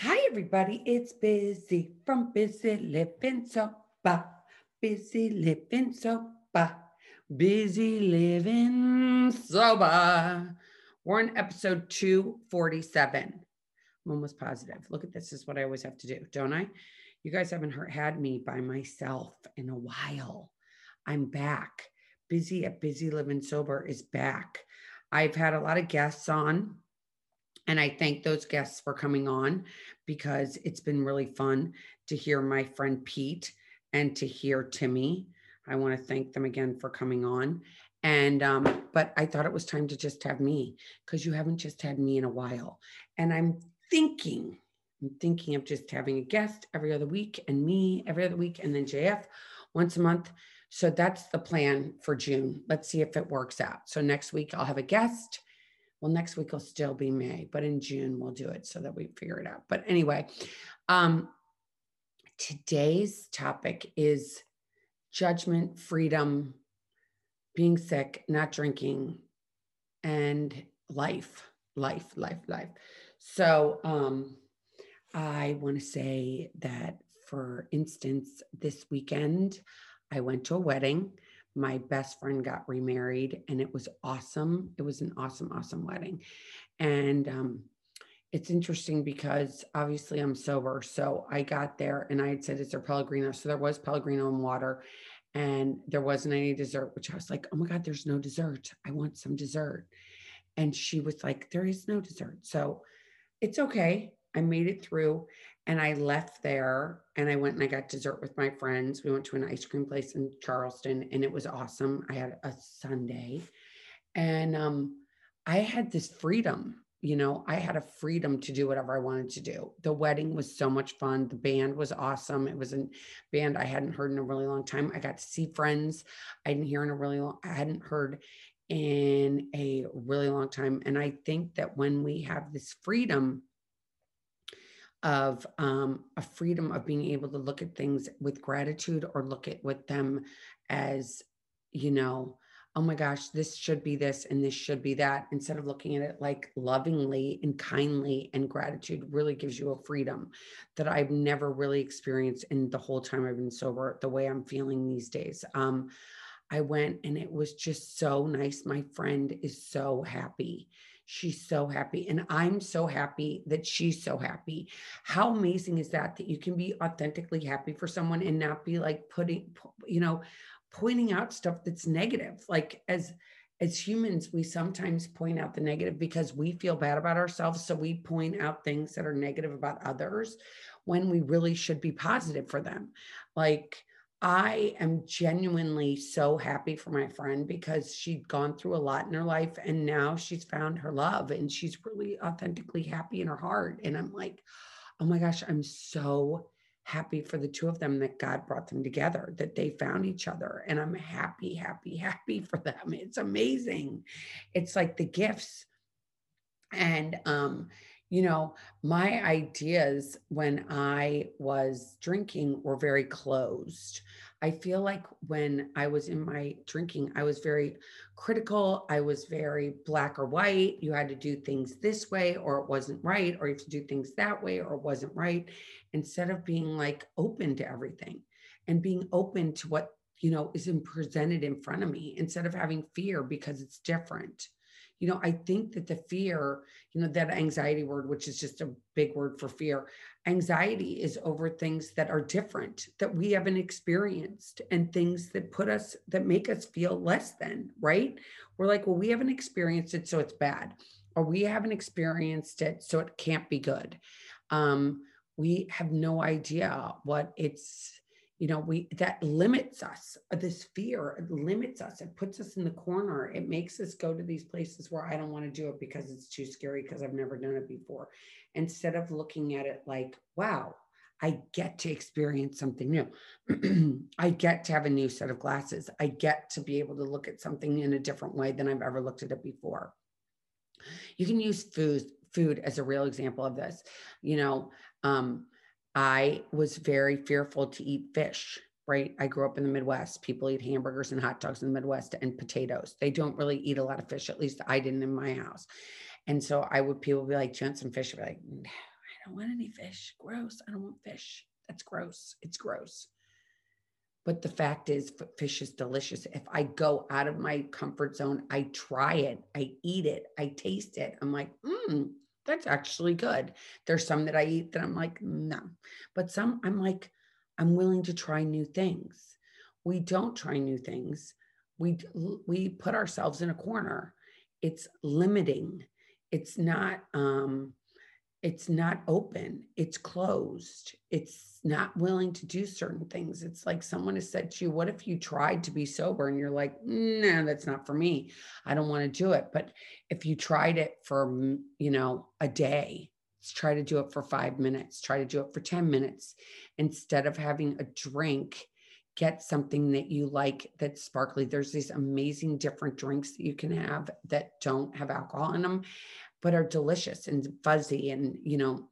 Hi, everybody. It's Busy from Busy Living Sober. Busy Living Sober. Busy Living Sober. We're in episode 247. I'm almost positive. Look at this. this is what I always have to do, don't I? You guys haven't heard, had me by myself in a while. I'm back. Busy at Busy Living Sober is back. I've had a lot of guests on and I thank those guests for coming on because it's been really fun to hear my friend Pete and to hear Timmy. I want to thank them again for coming on. And, um, but I thought it was time to just have me because you haven't just had me in a while. And I'm thinking, I'm thinking of just having a guest every other week and me every other week and then JF once a month. So that's the plan for June. Let's see if it works out. So next week I'll have a guest well, next week will still be May, but in June we'll do it so that we figure it out. But anyway, um, today's topic is judgment, freedom, being sick, not drinking, and life, life, life, life. So um, I want to say that, for instance, this weekend I went to a wedding my best friend got remarried and it was awesome. It was an awesome, awesome wedding. And um, it's interesting because obviously I'm sober. So I got there and I had said, Is there Pellegrino? So there was Pellegrino and water and there wasn't any dessert, which I was like, Oh my God, there's no dessert. I want some dessert. And she was like, There is no dessert. So it's okay. I made it through and I left there and I went and I got dessert with my friends. We went to an ice cream place in Charleston and it was awesome. I had a sundae and um, I had this freedom. You know, I had a freedom to do whatever I wanted to do. The wedding was so much fun. The band was awesome. It was a band I hadn't heard in a really long time. I got to see friends I didn't hear in a really long, I hadn't heard in a really long time. And I think that when we have this freedom, of um, a freedom of being able to look at things with gratitude or look at with them as, you know, oh my gosh, this should be this and this should be that, instead of looking at it like lovingly and kindly and gratitude really gives you a freedom that I've never really experienced in the whole time I've been sober, the way I'm feeling these days. Um, I went and it was just so nice. My friend is so happy. She's so happy. And I'm so happy that she's so happy. How amazing is that? That you can be authentically happy for someone and not be like putting, you know, pointing out stuff that's negative. Like as, as humans, we sometimes point out the negative because we feel bad about ourselves. So we point out things that are negative about others when we really should be positive for them. Like, I am genuinely so happy for my friend because she'd gone through a lot in her life and now she's found her love and she's really authentically happy in her heart. And I'm like, oh my gosh, I'm so happy for the two of them that God brought them together, that they found each other. And I'm happy, happy, happy for them. It's amazing. It's like the gifts. And um, you know, my ideas when I was drinking were very closed. I feel like when I was in my drinking, I was very critical. I was very black or white. You had to do things this way or it wasn't right, or you have to do things that way or it wasn't right, instead of being like open to everything and being open to what, you know, isn't presented in front of me instead of having fear because it's different you know, I think that the fear, you know, that anxiety word, which is just a big word for fear, anxiety is over things that are different, that we haven't experienced, and things that put us, that make us feel less than, right? We're like, well, we haven't experienced it, so it's bad, or we haven't experienced it, so it can't be good. Um, we have no idea what it's you know we that limits us uh, this fear it limits us it puts us in the corner it makes us go to these places where i don't want to do it because it's too scary because i've never done it before. Instead of looking at it like wow i get to experience something new. I get to have a new set of glasses. I get to be able to look at something in a different way than i've ever looked at it before. You can use food food as a real example of this. You know um, I was very fearful to eat fish, right? I grew up in the Midwest. People eat hamburgers and hot dogs in the Midwest and potatoes. They don't really eat a lot of fish, at least I didn't in my house. And so I would, people would be like, do you want some fish? I'd be like, I don't want any fish. Gross. I don't want fish. That's gross. It's gross. But the fact is, fish is delicious. If I go out of my comfort zone, I try it, I eat it, I taste it. I'm like, hmm, that's actually good. There's some that I eat that I'm like, no. But some I'm like, I'm willing to try new things. We don't try new things. We we put ourselves in a corner. It's limiting. It's not um it's not open it's closed it's not willing to do certain things. It's like someone has said to you what if you tried to be sober? And you're like no that's not for me. I don't want to do it. But if you tried it for mm, you know a day try to do it for five minutes try to do it for 10 minutes instead of having a drink get something that you like that's sparkly. There's these amazing different drinks that you can have that don't have alcohol in them but are delicious and fuzzy and you know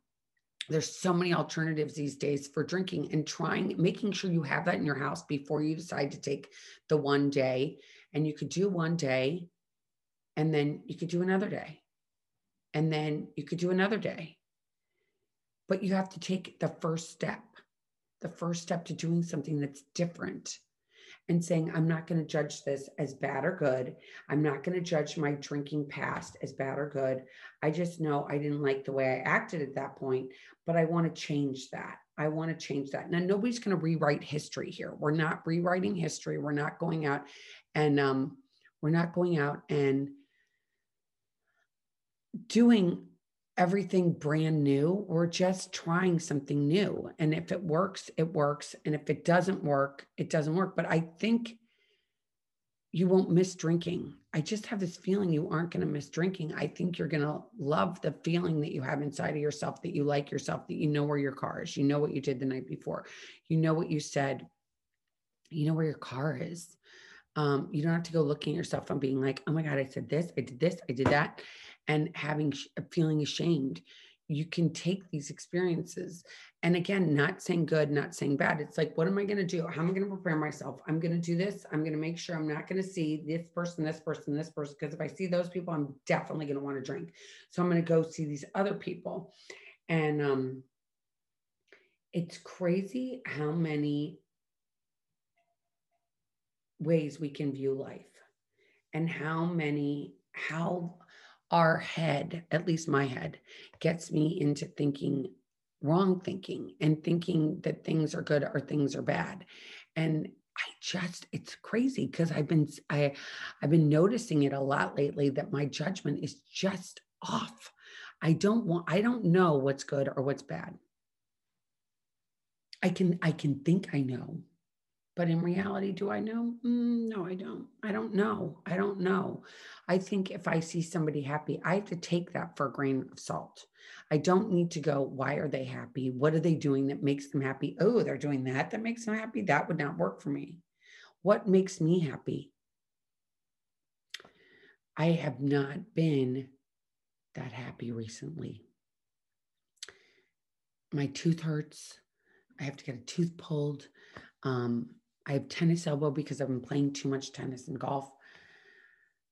there's so many alternatives these days for drinking and trying making sure you have that in your house before you decide to take the one day. And you could do one day and then you could do another day and then you could do another day. But you have to take the first step the first step to doing something that's different and saying, I'm not going to judge this as bad or good. I'm not going to judge my drinking past as bad or good. I just know I didn't like the way I acted at that point, but I want to change that. I want to change that. Now, nobody's going to rewrite history here. We're not rewriting history. We're not going out and um, we're not going out and doing everything brand new. We're just trying something new. And if it works, it works. And if it doesn't work, it doesn't work. But I think you won't miss drinking. I just have this feeling you aren't going to miss drinking. I think you're going to love the feeling that you have inside of yourself, that you like yourself, that you know where your car is, you know what you did the night before, you know what you said, you know where your car is. Um, you don't have to go looking at yourself and being like, oh my God, I said this, I did this, I did that and having uh, feeling ashamed. You can take these experiences and again not saying good not saying bad. It's like what am i going to do? How am i going to prepare myself? I'm going to do this. I'm going to make sure i'm not going to see this person this person this person because if i see those people i'm definitely going to want to drink. So i'm going to go see these other people. And um it's crazy how many ways we can view life and how many how our head, at least my head, gets me into thinking wrong thinking and thinking that things are good or things are bad. And I just it's crazy because I've been I I've been noticing it a lot lately that my judgment is just off. I don't want I don't know what's good or what's bad. I can I can think I know, but in reality, do I know? Mm, no, I don't. I don't know. I don't know. I think if I see somebody happy, I have to take that for a grain of salt. I don't need to go, why are they happy? What are they doing that makes them happy? Oh, they're doing that that makes them happy. That would not work for me. What makes me happy? I have not been that happy recently. My tooth hurts. I have to get a tooth pulled. Um, I have tennis elbow because I've been playing too much tennis and golf.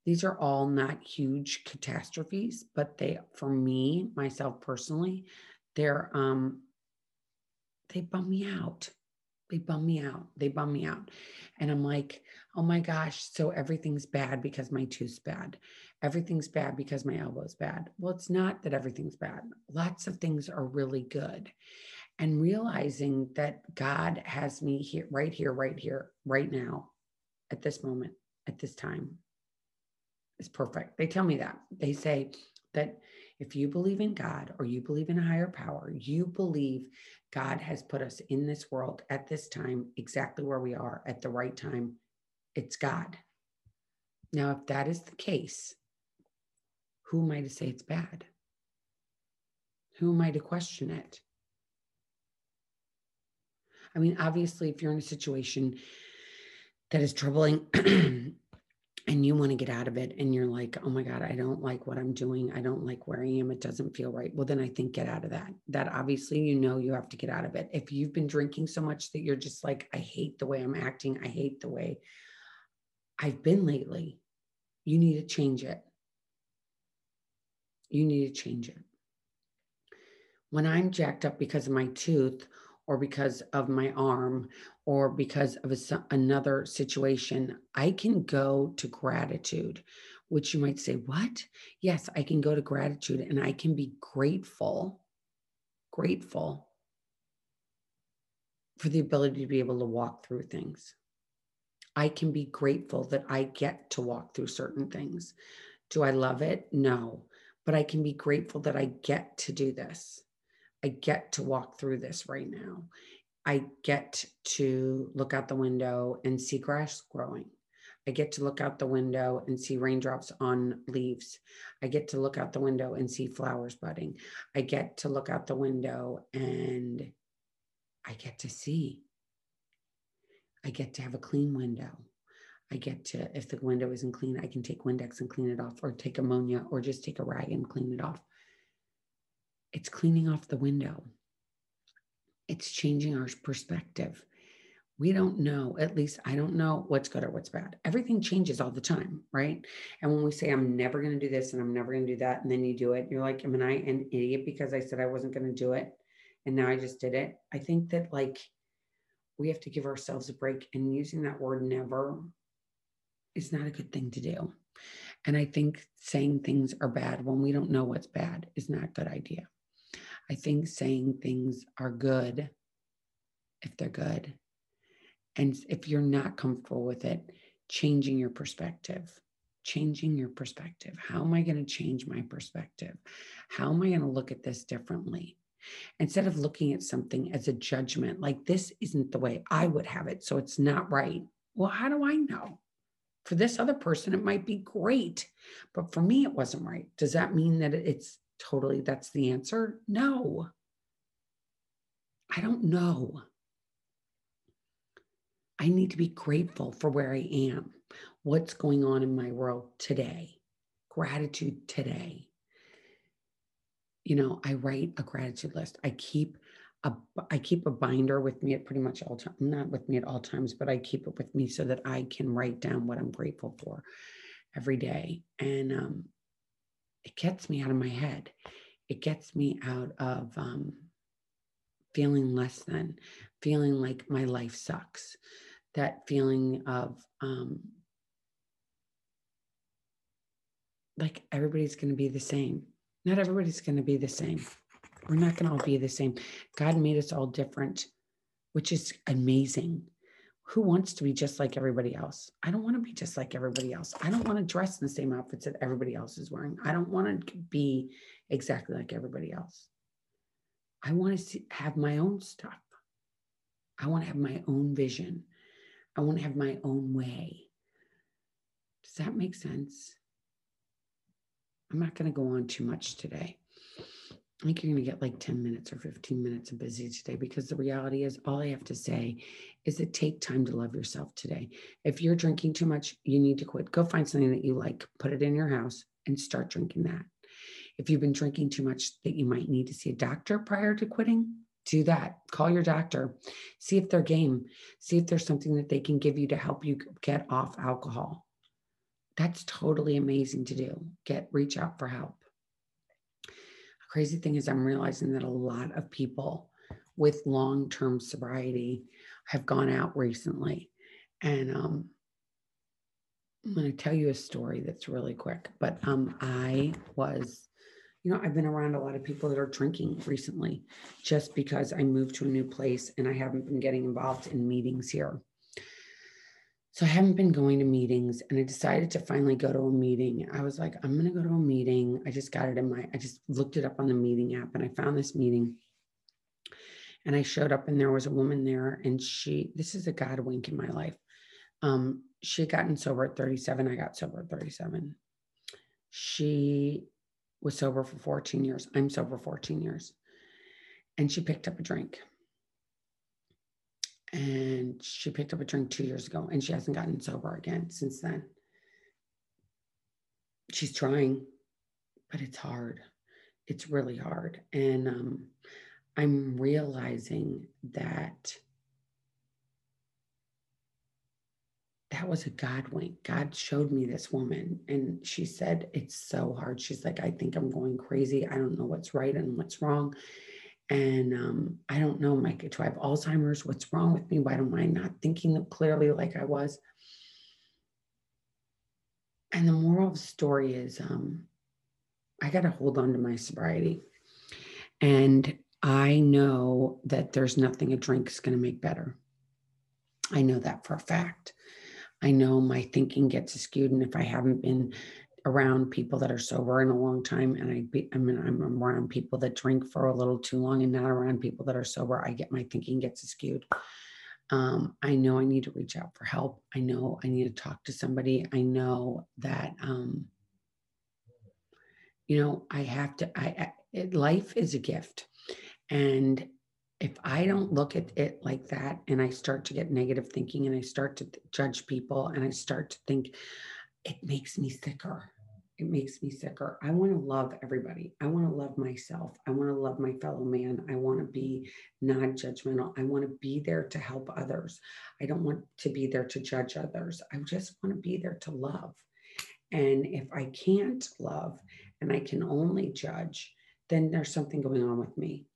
These are all not huge catastrophes, but they, for me, myself personally, they're, um, they bum me out. They bum me out. They bum me out. And I'm like, oh my gosh, so everything's bad because my tooth's bad. Everything's bad because my elbow's bad. Well, it's not that everything's bad. Lots of things are really good and realizing that God has me here, right here, right here, right now, at this moment, at this time is perfect. They tell me that. They say that if you believe in God or you believe in a higher power, you believe God has put us in this world at this time, exactly where we are at the right time. It's God. Now, if that is the case, who am I to say it's bad? Who am I to question it? I mean, obviously, if you're in a situation that is troubling and you want to get out of it and you're like, oh my God, I don't like what I'm doing. I don't like where I am. It doesn't feel right. Well, then I think get out of that. That obviously, you know, you have to get out of it. If you've been drinking so much that you're just like, I hate the way I'm acting, I hate the way I've been lately, you need to change it. You need to change it when I'm jacked up because of my tooth or because of my arm or because of a, another situation, I can go to gratitude, which you might say, What? Yes, I can go to gratitude and I can be grateful, grateful for the ability to be able to walk through things. I can be grateful that I get to walk through certain things. Do I love it? No, but I can be grateful that I get to do this. I get to walk through this right now. I get to look out the window and see grass growing. I get to look out the window and see raindrops on leaves. I get to look out the window and see flowers budding. I get to look out the window and I get to see. I get to have a clean window. I get to, if the window isn't clean, I can take Windex and clean it off, or take ammonia, or just take a rag and clean it off. It's cleaning off the window. It's changing our perspective. We don't know, at least I don't know what's good or what's bad. Everything changes all the time, right? And when we say, I'm never going to do this and I'm never going to do that, and then you do it, you're like, am I an idiot because I said I wasn't going to do it? And now I just did it. I think that like we have to give ourselves a break. And using that word never is not a good thing to do. And I think saying things are bad when we don't know what's bad is not a good idea. I think saying things are good if they're good. And if you're not comfortable with it, changing your perspective, changing your perspective. How am I going to change my perspective? How am I going to look at this differently? Instead of looking at something as a judgment, like this isn't the way I would have it, so it's not right. Well, how do I know? For this other person, it might be great, but for me, it wasn't right. Does that mean that it's totally that's the answer? No. I don't know. I need to be grateful for where I am, what's going on in my world today, gratitude today. You know, I write a gratitude list. I keep a I keep a binder with me at pretty much all time. Not with me at all times, but I keep it with me so that I can write down what I'm grateful for every day. And um, it gets me out of my head. It gets me out of um, feeling less than, feeling like my life sucks. That feeling of um, like everybody's going to be the same. Not everybody's going to be the same. We're not going to all be the same. God made us all different, which is amazing who wants to be just like everybody else? I don't want to be just like everybody else. I don't want to dress in the same outfits that everybody else is wearing. I don't want to be exactly like everybody else. I want to see, have my own stuff. I want to have my own vision. I want to have my own way. Does that make sense? I'm not going to go on too much today. I think you're going to get like 10 minutes or 15 minutes of busy today because the reality is all I have to say is that take time to love yourself today. If you're drinking too much, you need to quit. Go find something that you like, put it in your house and start drinking that. If you've been drinking too much that you might need to see a doctor prior to quitting, do that. Call your doctor. See if they're game. See if there's something that they can give you to help you get off alcohol. That's totally amazing to do. Get reach out for help crazy thing is i'm realizing that a lot of people with long-term sobriety have gone out recently. And um, i'm going to tell you a story that's really quick but um, i was you know i've been around a lot of people that are drinking recently just because i moved to a new place and i haven't been getting involved in meetings here so I haven't been going to meetings and I decided to finally go to a meeting. I was like, I'm going to go to a meeting. I just got it in my, I just looked it up on the meeting app and I found this meeting. And I showed up and there was a woman there and she, this is a God wink in my life. Um, she had gotten sober at 37. I got sober at 37. She was sober for 14 years. I'm sober 14 years. And she picked up a drink and she picked up a drink two years ago and she hasn't gotten sober again since then. She's trying, but it's hard. It's really hard. And um, I'm realizing that that was a God wink. God showed me this woman and she said, It's so hard. She's like, I think I'm going crazy. I don't know what's right and what's wrong. And um, I don't know, Mike, do I have Alzheimer's? What's wrong with me? Why am I not thinking clearly like I was? And the moral of the story is um, I got to hold on to my sobriety. And I know that there's nothing a drink is going to make better. I know that for a fact. I know my thinking gets skewed. And if I haven't been around people that are sober in a long time and I be, I mean I'm around people that drink for a little too long and not around people that are sober, I get my thinking gets skewed. Um, I know I need to reach out for help. I know I need to talk to somebody. I know that um, you know I have to. I, I it, life is a gift, and if I don't look at it like that, and I start to get negative thinking, and I start to judge people, and I start to think, it makes me sicker it makes me sicker. I want to love everybody. I want to love myself. I want to love my fellow man. I want to be non judgmental. I want to be there to help others. I don't want to be there to judge others. I just want to be there to love. And if I can't love and I can only judge, then there's something going on with me.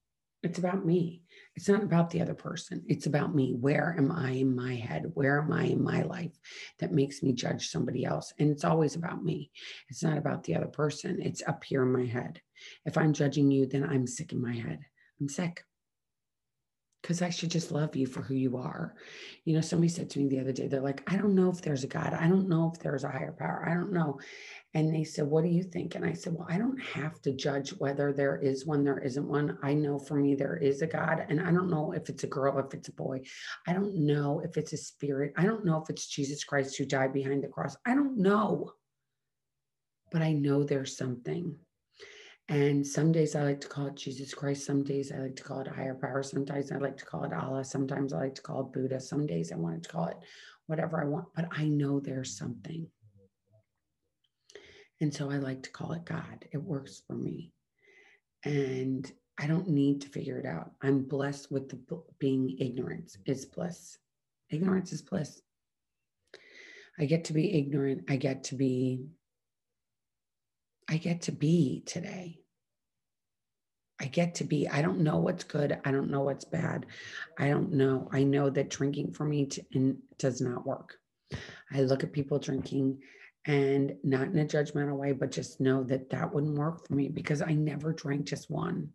It's about me. It's not about the other person. It's about me. Where am I in my head? Where am I in my life that makes me judge somebody else? And it's always about me. It's not about the other person. It's up here in my head. If I'm judging you, then I'm sick in my head. I'm sick because I should just love you for who you are. You know, somebody said to me the other day, they're like, I don't know if there's a God. I don't know if there's a higher power. I don't know. And they said, What do you think? And I said, Well, I don't have to judge whether there is one, there isn't one. I know for me, there is a God. And I don't know if it's a girl, if it's a boy. I don't know if it's a spirit. I don't know if it's Jesus Christ who died behind the cross. I don't know. But I know there's something. And some days I like to call it Jesus Christ. Some days I like to call it higher power. Sometimes I like to call it Allah. Sometimes I like to call it Buddha. Some days I want to call it whatever I want. But I know there's something. And so I like to call it God. It works for me. And I don't need to figure it out. I'm blessed with the being ignorance is bliss. Ignorance is bliss. I get to be ignorant. I get to be I get to be today. I get to be. I don't know what's good. I don't know what's bad. I don't know. I know that drinking for me to, does not work. I look at people drinking and not in a judgmental way, but just know that that wouldn't work for me because I never drank just one.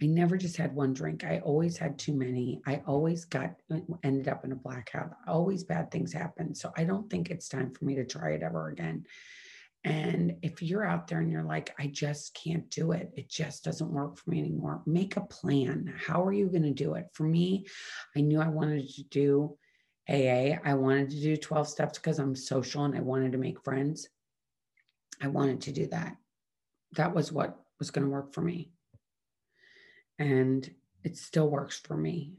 I never just had one drink. I always had too many. I always got uh, ended up in a blackout. Always bad things happen. So I don't think it's time for me to try it ever again. And if you're out there and you're like, I just can't do it, it just doesn't work for me anymore, make a plan. How are you going to do it? For me, I knew I wanted to do AA. I wanted to do 12 steps because I'm social and I wanted to make friends. I wanted to do that. That was what was going to work for me. And it still works for me.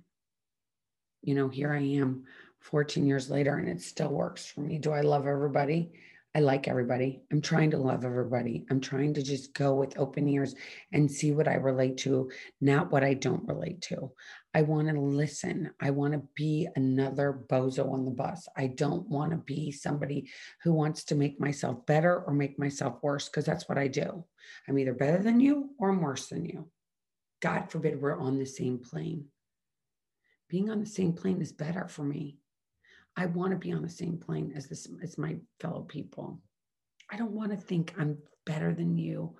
You know, here I am 14 years later and it still works for me. Do I love everybody? I like everybody. I'm trying to love everybody. I'm trying to just go with open ears and see what I relate to, not what I don't relate to. I want to listen. I want to be another bozo on the bus. I don't want to be somebody who wants to make myself better or make myself worse because that's what I do. I'm either better than you or I'm worse than you. God forbid we're on the same plane. Being on the same plane is better for me. I want to be on the same plane as this as my fellow people. I don't want to think I'm better than you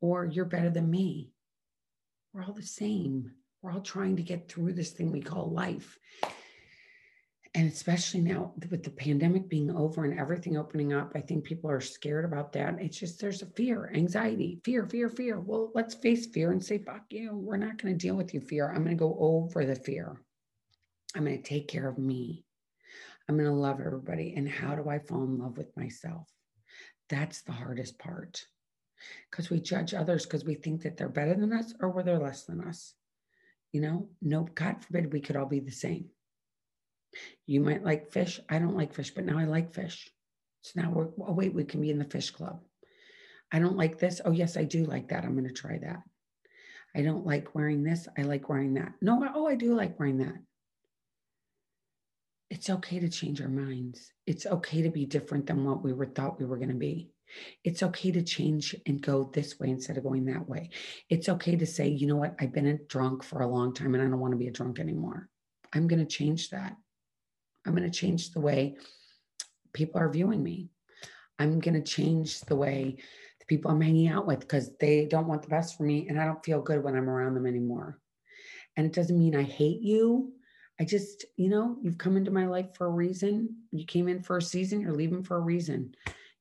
or you're better than me. We're all the same. We're all trying to get through this thing we call life. And especially now with the pandemic being over and everything opening up, I think people are scared about that. It's just there's a fear, anxiety, fear, fear, fear. Well, let's face fear and say, fuck you. We're not going to deal with you, fear. I'm going to go over the fear. I'm going to take care of me. I'm going to love everybody. And how do I fall in love with myself? That's the hardest part because we judge others because we think that they're better than us or were they're less than us. You know, no, God forbid we could all be the same. You might like fish. I don't like fish, but now I like fish. So now we're, oh, wait, we can be in the fish club. I don't like this. Oh, yes, I do like that. I'm going to try that. I don't like wearing this. I like wearing that. No, oh, I do like wearing that it's okay to change our minds. It's okay to be different than what we were thought we were going to be. It's okay to change and go this way instead of going that way. It's okay to say, you know what, I've been a drunk for a long time and I don't want to be a drunk anymore. I'm going to change that. I'm going to change the way people are viewing me. I'm going to change the way the people I'm hanging out with because they don't want the best for me and I don't feel good when I'm around them anymore. And it doesn't mean I hate you. I just, you know, you've come into my life for a reason. You came in for a season, you're leaving for a reason.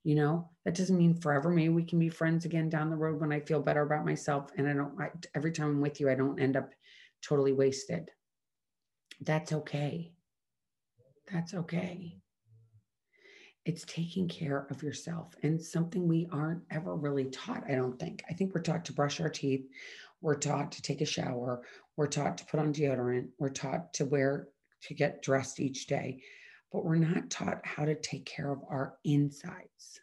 You know, that doesn't mean forever. Maybe we can be friends again down the road when I feel better about myself. And I don't, I, every time I'm with you, I don't end up totally wasted. That's okay. That's okay. It's taking care of yourself and something we aren't ever really taught, I don't think. I think we're taught to brush our teeth. We're taught to take a shower. We're taught to put on deodorant. We're taught to wear, to get dressed each day, but we're not taught how to take care of our insides.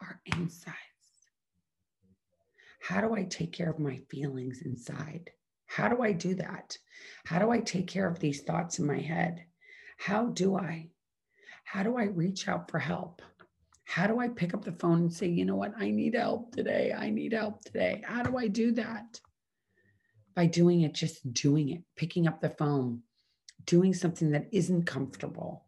Our insides. How do I take care of my feelings inside? How do I do that? How do I take care of these thoughts in my head? How do I? How do I reach out for help? How do I pick up the phone and say, you know what, I need help today. I need help today. How do I do that? By doing it, just doing it, picking up the phone, doing something that isn't comfortable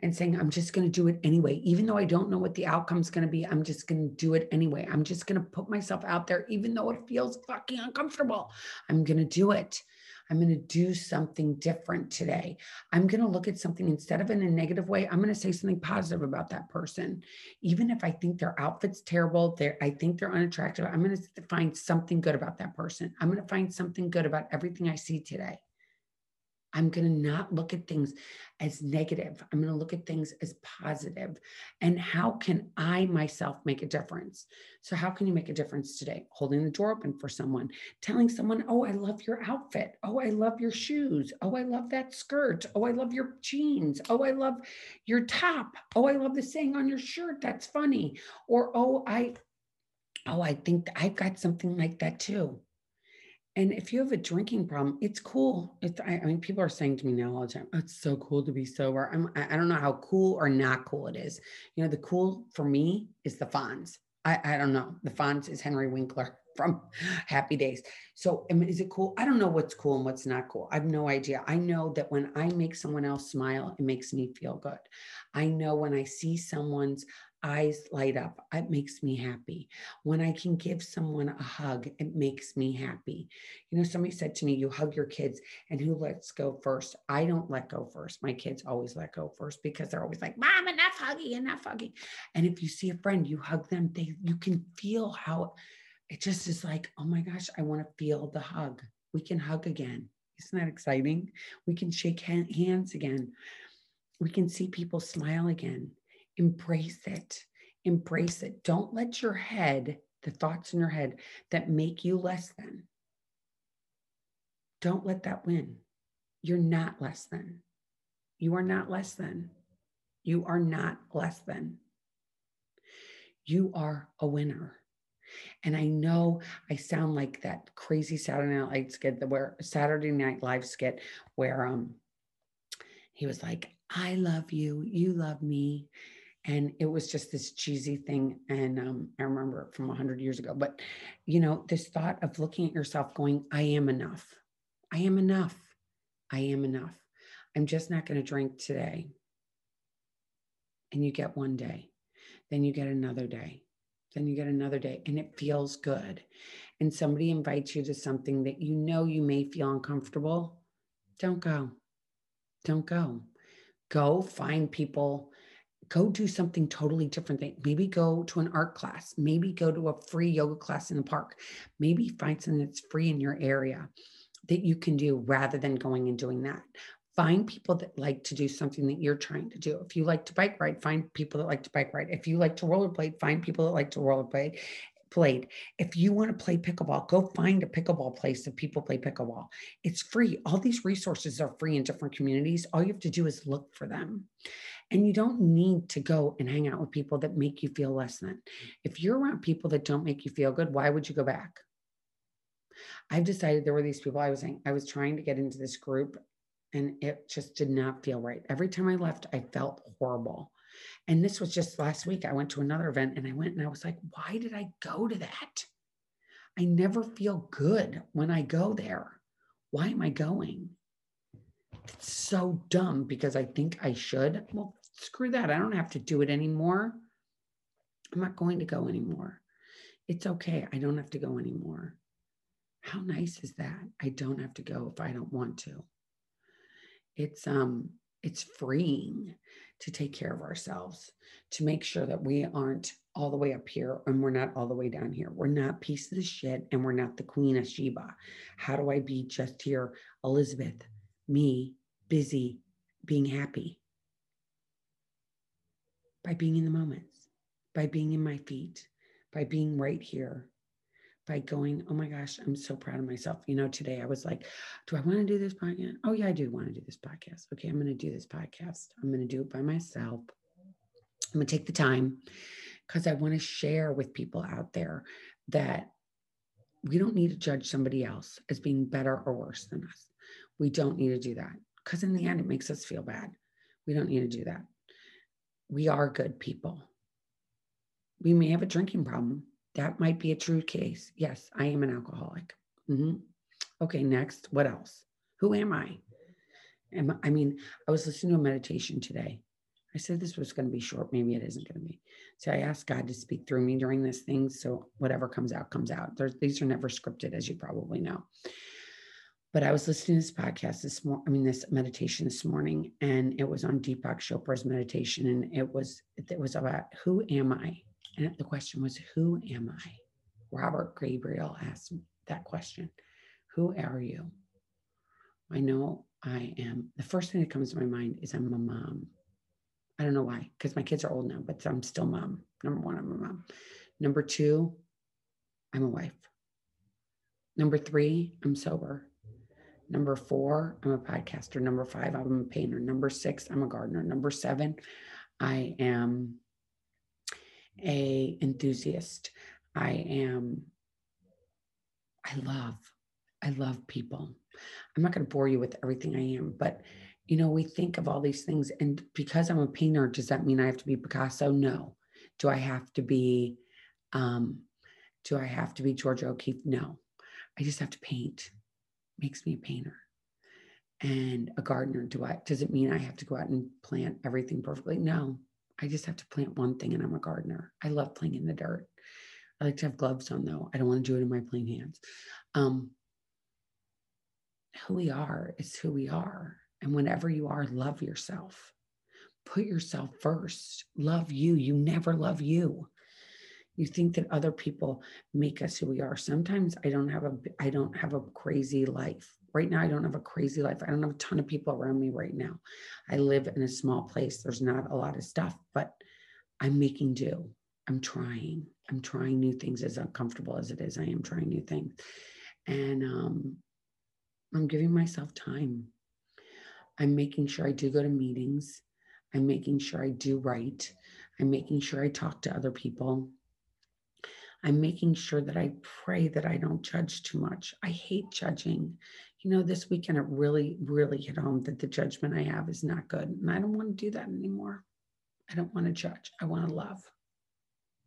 and saying, I'm just going to do it anyway. Even though I don't know what the outcome's going to be, I'm just going to do it anyway. I'm just going to put myself out there, even though it feels fucking uncomfortable. I'm going to do it. I'm going to do something different today. I'm going to look at something instead of in a negative way. I'm going to say something positive about that person. Even if I think their outfit's terrible, they I think they're unattractive, I'm going to find something good about that person. I'm going to find something good about everything I see today. I'm going to not look at things as negative. I'm going to look at things as positive. And how can I myself make a difference? So, how can you make a difference today? Holding the door open for someone, telling someone, Oh, I love your outfit. Oh, I love your shoes. Oh, I love that skirt. Oh, I love your jeans. Oh, I love your top. Oh, I love the saying on your shirt. That's funny. Or, Oh, I, oh, I think I've got something like that too. And if you have a drinking problem, it's cool. It's, I, I, mean, people are saying to me now all the time, oh, it's so cool to be sober. I'm, I don't know how cool or not cool it is. You know, the cool for me is the Fonz. I, I don't know. The Fonz is Henry Winkler from Happy Days. So I mean, is it cool? I don't know what's cool and what's not cool. I have no idea. I know that when I make someone else smile, it makes me feel good. I know when I see someone's eyes light up. It makes me happy. When I can give someone a hug, it makes me happy. You know, somebody said to me, You hug your kids, and who lets go first? I don't let go first. My kids always let go first because they're always like, Mom, enough huggy, enough huggy. And if you see a friend, you hug them, they you can feel how it just is like, oh my gosh, I want to feel the hug. We can hug again. Isn't that exciting? We can shake hands again. We can see people smile again Embrace it. Embrace it. Don't let your head, the thoughts in your head that make you less than, don't let that win. You're not less than. You are not less than. You are not less than. You are a winner. And I know I sound like that crazy Saturday Night Live skit, where Saturday Night Live skit, where um he was like, "I love you, you love me," and it was just this cheesy thing and um, i remember it from 100 years ago but you know this thought of looking at yourself going i am enough. I am enough. I am enough. I'm just not going to drink today. And you get one day then you get another day then you get another day and it feels good. And somebody invites you to something that you know you may feel uncomfortable don't go. Don't go. Go find people go do something totally different. Maybe go to an art class, maybe go to a free yoga class in the park, maybe find something that's free in your area that you can do rather than going and doing that. Find people that like to do something that you're trying to do. If you like to bike ride, find people that like to bike ride. If you like to rollerblade, find people that like to rollerblade played. If you want to play pickleball, go find a pickleball place that people play pickleball. It's free. All these resources are free in different communities. All you have to do is look for them. And you don't need to go and hang out with people that make you feel less than. If you're around people that don't make you feel good, why would you go back? I've decided there were these people I was saying, I was trying to get into this group and it just did not feel right. Every time I left, I felt horrible And this was just last week. I went to another event and I went and I was like, why did I go to that? I never feel good when I go there. Why am I going? It's so dumb because I think I should. Well, screw that. I don't have to do it anymore. I'm not going to go anymore. It's okay. I don't have to go anymore. How nice is that? I don't have to go if I don't want to. It's um it's freeing to take care of ourselves, to make sure that we aren't all the way up here and we're not all the way down here. We're not piece of the shit and we're not the queen of Sheba. How do I be just here, Elizabeth, me, busy, being happy? By being in the moments, by being in my feet, by being right here, by going, oh my gosh, I'm so proud of myself. You know, today I was like, do I want to do this podcast? Oh, yeah, I do want to do this podcast. Okay, I'm going to do this podcast. I'm going to do it by myself. I'm going to take the time because I want to share with people out there that we don't need to judge somebody else as being better or worse than us. We don't need to do that because in the end, it makes us feel bad. We don't need to do that. We are good people. We may have a drinking problem, that might be a true case. Yes, I am an alcoholic. Mm-hmm. Okay, next. What else? Who am I? Am, I mean, I was listening to a meditation today. I said this was going to be short. Maybe it isn't going to be. So I asked God to speak through me during this thing. So whatever comes out, comes out. There's, these are never scripted, as you probably know. But I was listening to this podcast this morning, I mean, this meditation this morning, and it was on Deepak Chopra's meditation. And it was, it was about who am I? And the question was, Who am I? Robert Gabriel asked that question Who are you? I know I am. The first thing that comes to my mind is I'm a mom. I don't know why, because my kids are old now, but I'm still mom. Number one, I'm a mom. Number two, I'm a wife. Number three, I'm sober. Number four, I'm a podcaster. Number five, I'm a painter. Number six, I'm a gardener. Number seven, I am a enthusiast. I am I love I love people. I'm not going to bore you with everything I am, but you know, we think of all these things and because I'm a painter, does that mean I have to be Picasso? No. Do I have to be um do I have to be Georgia O'Keeffe? No. I just have to paint. Makes me a painter. And a gardener, do I does it mean I have to go out and plant everything perfectly? No. I just have to plant one thing and I'm a gardener. I love playing in the dirt. I like to have gloves on though. I don't want to do it in my plain hands. Um, who we are is who we are. And whenever you are, love yourself. Put yourself first. Love you. You never love you. You think that other people make us who we are. Sometimes I don't have a I don't have a crazy life right now i don't have a crazy life. I don't have a ton of people around me right now. I live in a small place. There's not a lot of stuff but i'm making do. I'm trying. I'm trying new things as uncomfortable as it is i am trying new things. And um, i'm giving myself time. I'm making sure i do go to meetings. I'm making sure i do right i'm making sure i talk to other people. I'm making sure that I pray that I don't judge too much. I hate judging you know, this weekend it really, really hit home that the judgment I have is not good. And I don't want to do that anymore. I don't want to judge. I want to love.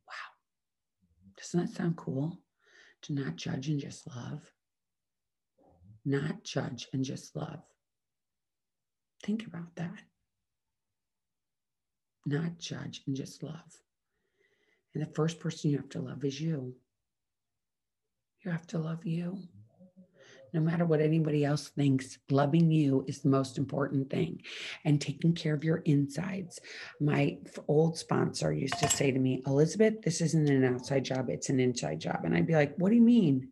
Wow. Doesn't that sound cool? To not judge and just love? Not judge and just love. Think about that. Not judge and just love. And the first person you have to love is you. You have to love you no matter what anybody else thinks, loving you is the most important thing and taking care of your insides. My old sponsor used to say to me, Elizabeth, this isn't an outside job, it's an inside job. And I'd be like, what do you mean?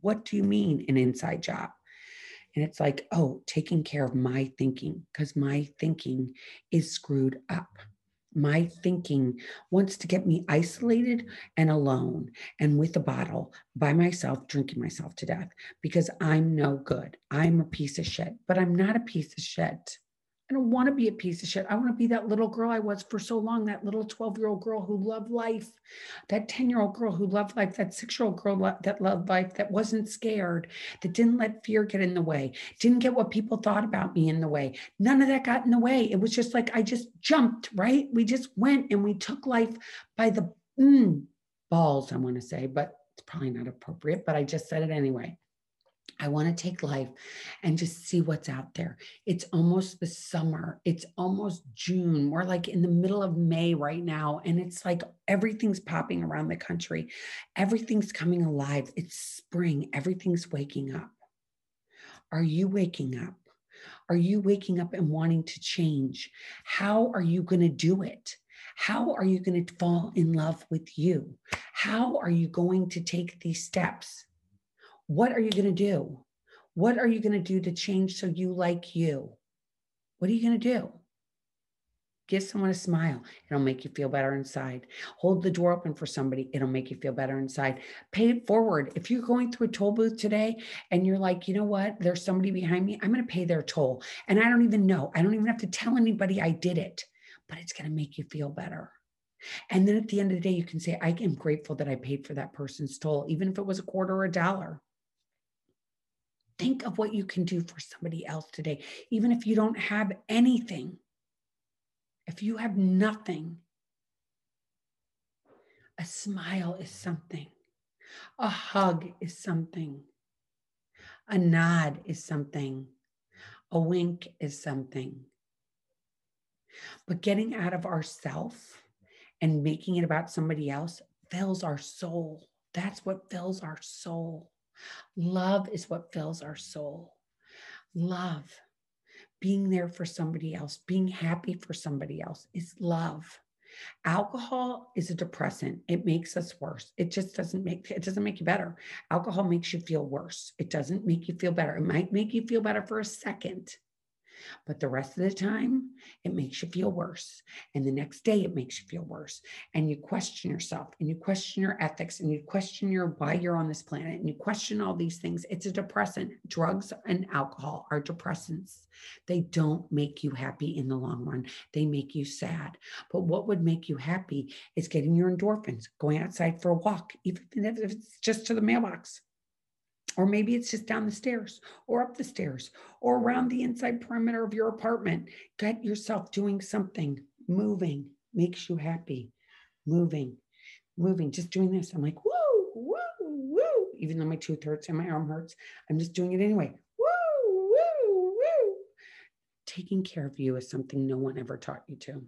What do you mean an inside job? And it's like, oh, taking care of my thinking because my thinking is screwed up my thinking wants to get me isolated and alone and with a bottle by myself, drinking myself to death because I'm no good. I'm a piece of shit, but I'm not a piece of shit. I don't want to be a piece of shit. I want to be that little girl I was for so long, that little 12 year old girl who loved life, that 10 year old girl who loved life, that six year old girl that loved life, that wasn't scared, that didn't let fear get in the way, didn't get what people thought about me in the way. None of that got in the way. It was just like I just jumped, right? We just went and we took life by the mm, balls, I want to say, but it's probably not appropriate, but I just said it anyway. I want to take life and just see what's out there. It's almost the summer. It's almost June. We're like in the middle of May right now. And it's like everything's popping around the country. Everything's coming alive. It's spring. Everything's waking up. Are you waking up? Are you waking up and wanting to change? How are you going to do it? How are you going to fall in love with you? How are you going to take these steps? What are you going to do? What are you going to do to change so you like you? What are you going to do? Give someone a smile. It'll make you feel better inside. Hold the door open for somebody. It'll make you feel better inside. Pay it forward. If you're going through a toll booth today and you're like, you know what? There's somebody behind me. I'm going to pay their toll. And I don't even know. I don't even have to tell anybody I did it, but it's going to make you feel better. And then at the end of the day, you can say, I am grateful that I paid for that person's toll, even if it was a quarter or a dollar. Think of what you can do for somebody else today, even if you don't have anything. If you have nothing, a smile is something, a hug is something, a nod is something, a wink is something. But getting out of ourself and making it about somebody else fills our soul. That's what fills our soul. Love is what fills our soul. Love, being there for somebody else, being happy for somebody else is love. Alcohol is a depressant. It makes us worse. It just doesn't make it doesn't make you better. Alcohol makes you feel worse. It doesn't make you feel better. It might make you feel better for a second, but the rest of the time, it makes you feel worse. And the next day, it makes you feel worse. And you question yourself and you question your ethics and you question your why you're on this planet and you question all these things. It's a depressant. Drugs and alcohol are depressants. They don't make you happy in the long run, they make you sad. But what would make you happy is getting your endorphins, going outside for a walk, even if it's just to the mailbox or maybe it's just down the stairs or up the stairs or around the inside perimeter of your apartment. Get yourself doing something, moving makes you happy. Moving, moving, just doing this. I'm like, woo, woo, woo. Even though my tooth hurts and my arm hurts, I'm just doing it anyway. Woo, woo, woo. Taking care of you is something no one ever taught you to.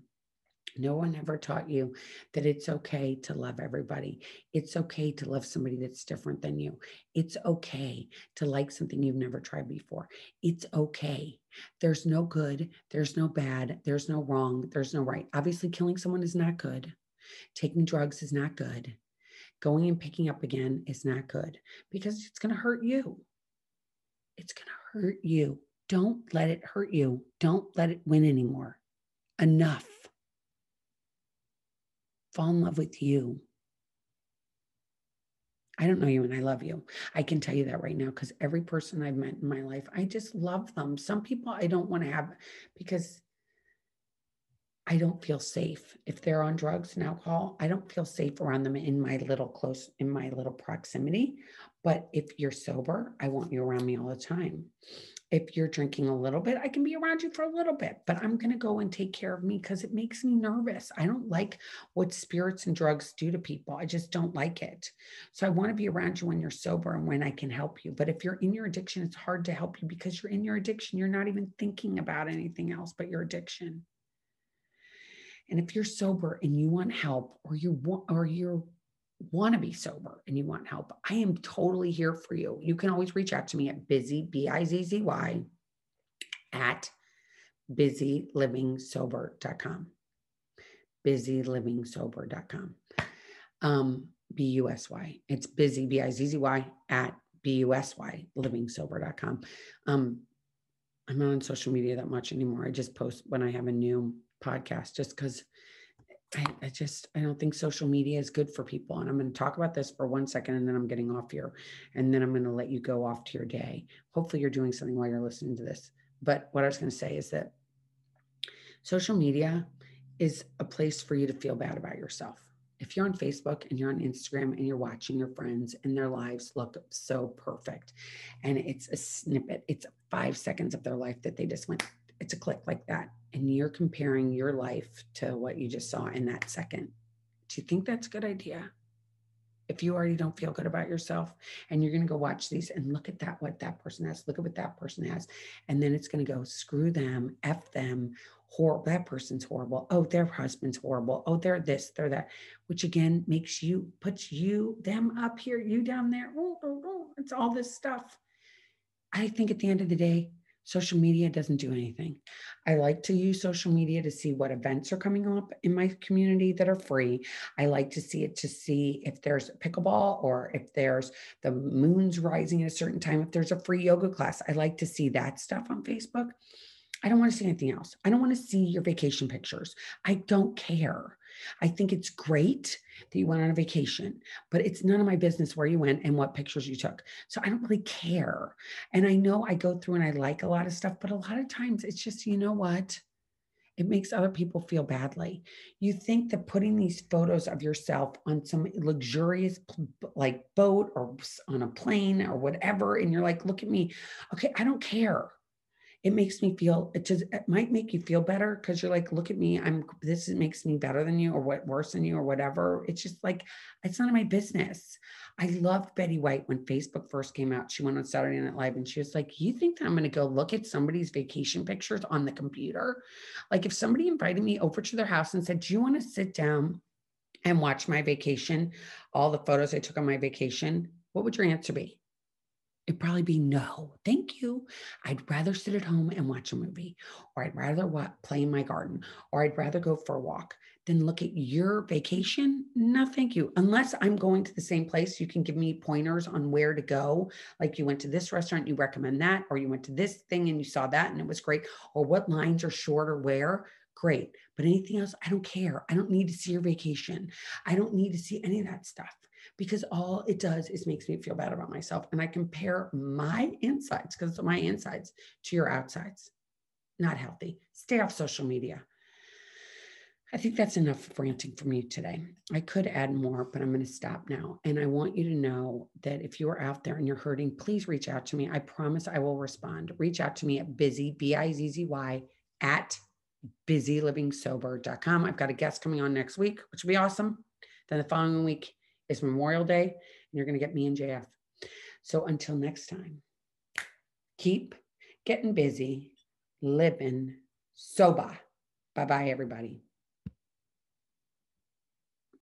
No one ever taught you that it's okay to love everybody. It's okay to love somebody that's different than you. It's okay to like something you've never tried before. It's okay. There's no good, there's no bad, there's no wrong, there's no right. Obviously, killing someone is not good. Taking drugs is not good. Going and picking up again is not good because it's going to hurt you. It's going to hurt you. Don't let it hurt you. Don't let it win anymore. Enough fall in love with you. I don't know you and I love you. I can tell you that right now because every person I've met in my life, I just love them. Some people I don't want to have because I don't feel safe. If they're on drugs and alcohol, I don't feel safe around them in my little close, in my little proximity. But if you're sober, I want you around me all the time if you're drinking a little bit, I can be around you for a little bit, but I'm going to go and take care of me because it makes me nervous. I don't like what spirits and drugs do to people. I just don't like it. So I want to be around you when you're sober and when I can help you. But if you're in your addiction, it's hard to help you because you're in your addiction. You're not even thinking about anything else but your addiction. And if you're sober and you want help or you want or you're want to be sober and you want help, I am totally here for you. You can always reach out to me at busy, B I Z Z Y, at busylivingsober.com. Busylivingsober.com. Um, B U S Y. It's busy, B I Z Z Y, at B U S Y, livingsober.com. Um, I'm not on social media that much anymore. I just post when I have a new podcast just because I, I, just I don't think social media is good for people. And I'm going to talk about this for one second and then I'm getting off here. And then I'm going to let you go off to your day. Hopefully you're doing something while you're listening to this. But what I was going to say is that Social media is a place for you to feel bad about yourself. If you're on Facebook and you're on Instagram and you're watching your friends and their lives look so perfect, and it's a snippet, it's five seconds of their life that they just went, it's a click like that. And you're comparing your life to what you just saw in that second. Do you think that's a good idea? if you already don't feel good about yourself and you're going to go watch these and look at that what that person has look at what that person has and then it's going to go screw them f them horrible that person's horrible oh their husband's horrible oh they're this they're that which again makes you puts you them up here you down there it's all this stuff i think at the end of the day Social media doesn't do anything. I like to use social media to see what events are coming up in my community that are free. I like to see it to see if there's pickleball or if there's the moon's rising at a certain time, if there's a free yoga class. I like to see that stuff on Facebook. I don't want to see anything else. I don't want to see your vacation pictures. I don't care. I think it's great that you went on a vacation, but it's none of my business where you went and what pictures you took. So I don't really care. And I know I go through and I like a lot of stuff, but a lot of times it's just, you know what? It makes other people feel badly. You think that putting these photos of yourself on some luxurious like boat or on a plane or whatever, and you're like, look at me. Okay, I don't care it makes me feel it just it might make you feel better because you're like look at me i'm this makes me better than you or what worse than you or whatever. It's just like it's none of my business. I loved betty white when facebook first came out. She went on saturday night live and she was like you think that i'm going to go look at somebody's vacation pictures on the computer? Like if somebody invited me over to their house and said do you want to sit down and watch my vacation all the photos i took on my vacation? What would your answer be it'd probably be no, thank you. I'd rather sit at home and watch a movie, or I'd rather play in my garden, or I'd rather go for a walk than look at your vacation. No, thank you. Unless I'm going to the same place, you can give me pointers on where to go. Like you went to this restaurant, you recommend that, or you went to this thing and you saw that and it was great, or what lines are short or where. Great. But anything else, I don't care. I don't need to see your vacation. I don't need to see any of that stuff because all it does is makes me feel bad about myself. And I compare my insides, because my insides, to your outsides. Not healthy. Stay off social media. I think that's enough ranting from you today. I could add more, but I'm going to stop now. And I want you to know that if you're out there and you're hurting, please reach out to me. I promise I will respond. Reach out to me at busy, B I Z Z Y, at busylivingsober.com. I've got a guest coming on next week, which will be awesome. Then the following week, it's Memorial Day, and you're going to get me and JF. So until next time, keep getting busy, living sober. Bye bye, everybody.